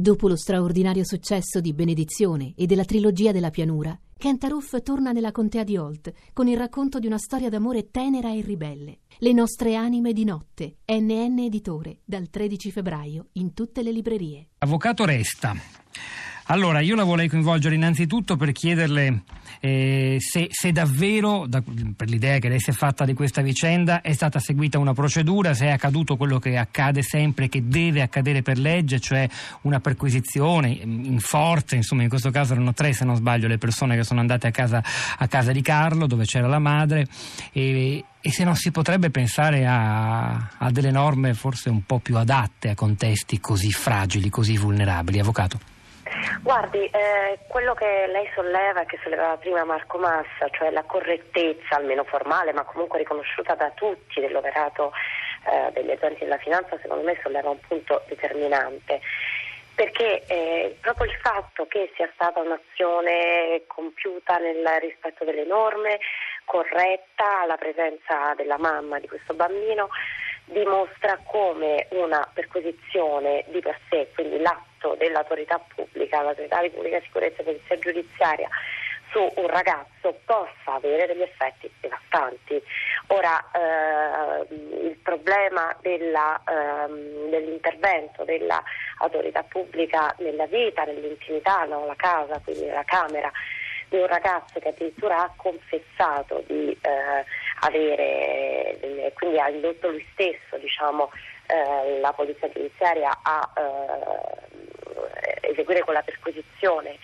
Dopo lo straordinario successo di Benedizione e della trilogia della pianura, Kent Aruf torna nella contea di Holt con il racconto di una storia d'amore tenera e ribelle. Le nostre anime di notte, NN Editore, dal 13 febbraio in tutte le librerie. Avvocato Resta. Allora, io la vorrei coinvolgere innanzitutto per chiederle eh, se, se, davvero, da, per l'idea che lei si è fatta di questa vicenda, è stata seguita una procedura, se è accaduto quello che accade sempre, che deve accadere per legge, cioè una perquisizione in forza, insomma in questo caso erano tre se non sbaglio le persone che sono andate a casa, a casa di Carlo dove c'era la madre e, e se non si potrebbe pensare a, a delle norme forse un po' più adatte a contesti così fragili, così vulnerabili. Avvocato. Guardi, eh, quello che lei solleva e che sollevava prima Marco Massa, cioè la correttezza, almeno formale, ma comunque riconosciuta da tutti dell'operato eh, degli agenti della finanza, secondo me solleva un punto determinante. Perché eh, proprio il fatto che sia stata un'azione compiuta nel rispetto delle norme, corretta, alla presenza della mamma di questo bambino, dimostra come una perquisizione di per sé, quindi l'atto dell'autorità pubblica, l'autorità di pubblica sicurezza e polizia giudiziaria su un ragazzo possa avere degli effetti devastanti. Ora eh, il problema della, ehm, dell'intervento dell'autorità pubblica nella vita, nell'intimità, no? la casa, quindi nella camera di un ragazzo che addirittura ha confessato di eh, avere, quindi ha indotto lui stesso diciamo, eh, la polizia giudiziaria a eseguire quella perquisizione.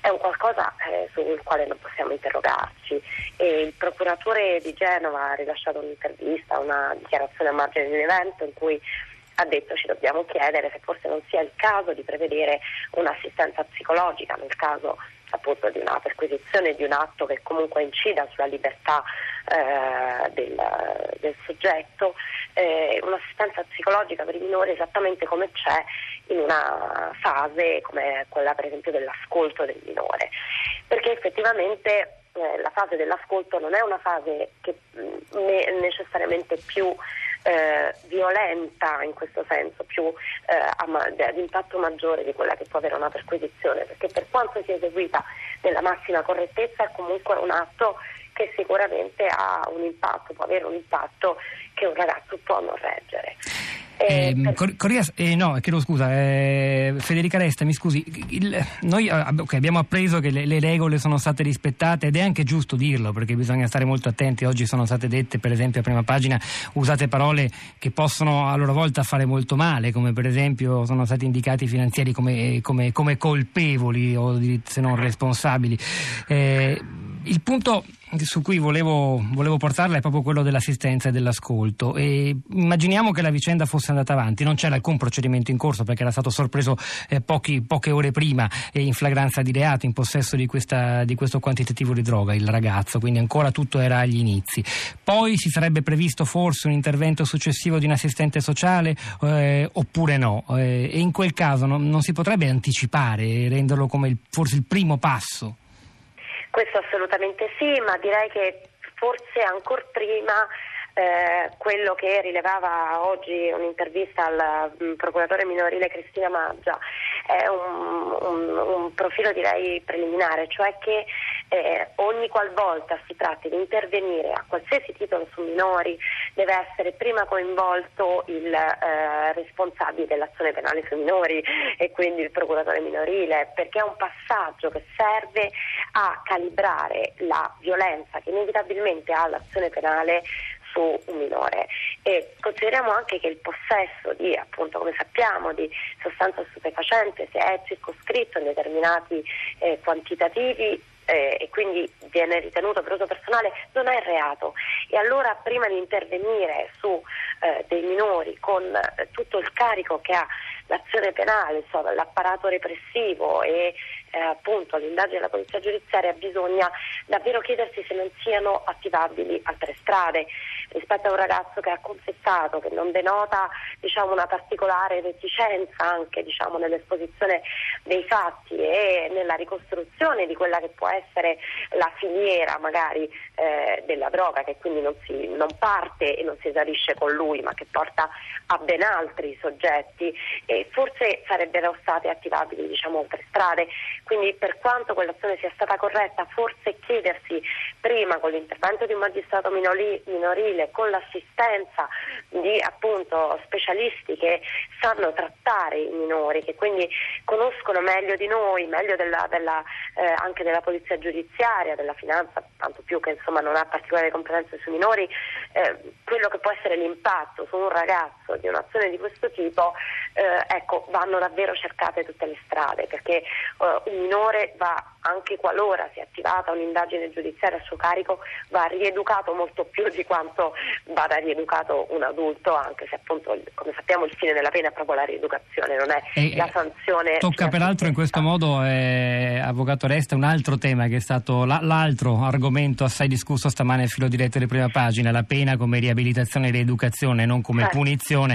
È un qualcosa eh, sul quale non possiamo interrogarci. E il procuratore di Genova ha rilasciato un'intervista, una dichiarazione a margine di un evento in cui ha detto ci dobbiamo chiedere se forse non sia il caso di prevedere un'assistenza psicologica nel caso appunto di una perquisizione di un atto che comunque incida sulla libertà eh, del, del, soggetto, eh, un'assistenza psicologica per i minori esattamente come c'è in una fase come quella per esempio dell'ascolto del minore, perché effettivamente eh, la fase dell'ascolto non è una fase che mh, mm, necessariamente più eh, violenta in questo senso, più eh, ad impatto maggiore di quella che può avere una perquisizione, perché per quanto sia eseguita nella massima correttezza è comunque un atto che sicuramente ha un impatto, può avere un impatto che un ragazzo può non reggere. Eh, eh, per... Corria, eh, no, chiedo scusa, eh, Federica Resta, mi scusi, il, noi ah, okay, abbiamo appreso che le, le, regole sono state rispettate ed è anche giusto dirlo perché bisogna stare molto attenti, oggi sono state dette per esempio a prima pagina usate parole che possono a loro volta fare molto male, come per esempio sono stati indicati i finanzieri come, come, come colpevoli o se non responsabili. Eh, il punto su cui volevo, volevo, portarla è proprio quello dell'assistenza e dell'ascolto. E immaginiamo che la vicenda fosse andata avanti, non c'era alcun procedimento in corso perché era stato sorpreso eh, pochi, poche ore prima eh, in flagranza di reato, in possesso di, questa, di, questo quantitativo di droga, il ragazzo, quindi ancora tutto era agli inizi. Poi si sarebbe previsto forse un intervento successivo di un assistente sociale eh, oppure no? Eh, e in quel caso non, non si potrebbe anticipare e renderlo come il, forse il primo passo? Questo assolutamente sì, ma direi che forse ancora prima eh, quello che rilevava oggi un'intervista al um, procuratore minorile Cristina Maggia è un, un, un profilo direi preliminare, cioè che eh, ogni qualvolta si tratti di intervenire a qualsiasi titolo su minori deve essere prima coinvolto il eh, responsabile dell'azione penale sui minori e quindi il procuratore minorile, perché è un passaggio che serve a calibrare la violenza che inevitabilmente ha l'azione penale su un minore. E consideriamo anche che il possesso di, appunto come sappiamo, di sostanza stupefacente se è circoscritto in determinati eh, quantitativi eh, e quindi viene ritenuto per uso personale non è reato. E allora prima di intervenire su eh, dei minori con eh, tutto il carico che ha l'azione penale, insomma, l'apparato repressivo e eh, appunto l'indagine della polizia giudiziaria bisogna davvero chiedersi se non siano attivabili altre strade rispetto a un ragazzo che ha confessato, che non denota diciamo, una particolare reticenza anche diciamo, nell'esposizione dei fatti e nella ricostruzione di quella che può essere la filiera magari eh, della droga che quindi non, si, non parte e non si esaurisce con lui ma che porta a ben altri soggetti e forse sarebbero state attivabili diciamo, altre strade. Quindi per quanto quell'azione sia stata corretta, forse chiedersi prima con l'intervento di un magistrato minorile, con l'assistenza di appunto, specialisti che sanno trattare i minori, che quindi conoscono meglio di noi, meglio della, della, eh, anche della polizia giudiziaria, della finanza, tanto più che insomma, non ha particolari competenze sui minori, eh, quello che può essere l'impatto su un ragazzo di un'azione di questo tipo, eh, ecco, vanno davvero cercate tutte le strade, perché eh, un minore va, anche qualora sia attivata un'indagine giudiziaria a suo carico, va rieducato molto più di quanto vada rieducato un adulto, anche se appunto, come sappiamo, il fine della pena è proprio la rieducazione, non è e la sanzione. Tocca peraltro in questo modo, eh, Avvocato Resta, un altro tema che è stato la, l'altro argomento assai discusso stamane nel filo diretto di prima pagina, la pena come riabilitazione e rieducazione, non come eh. punizione.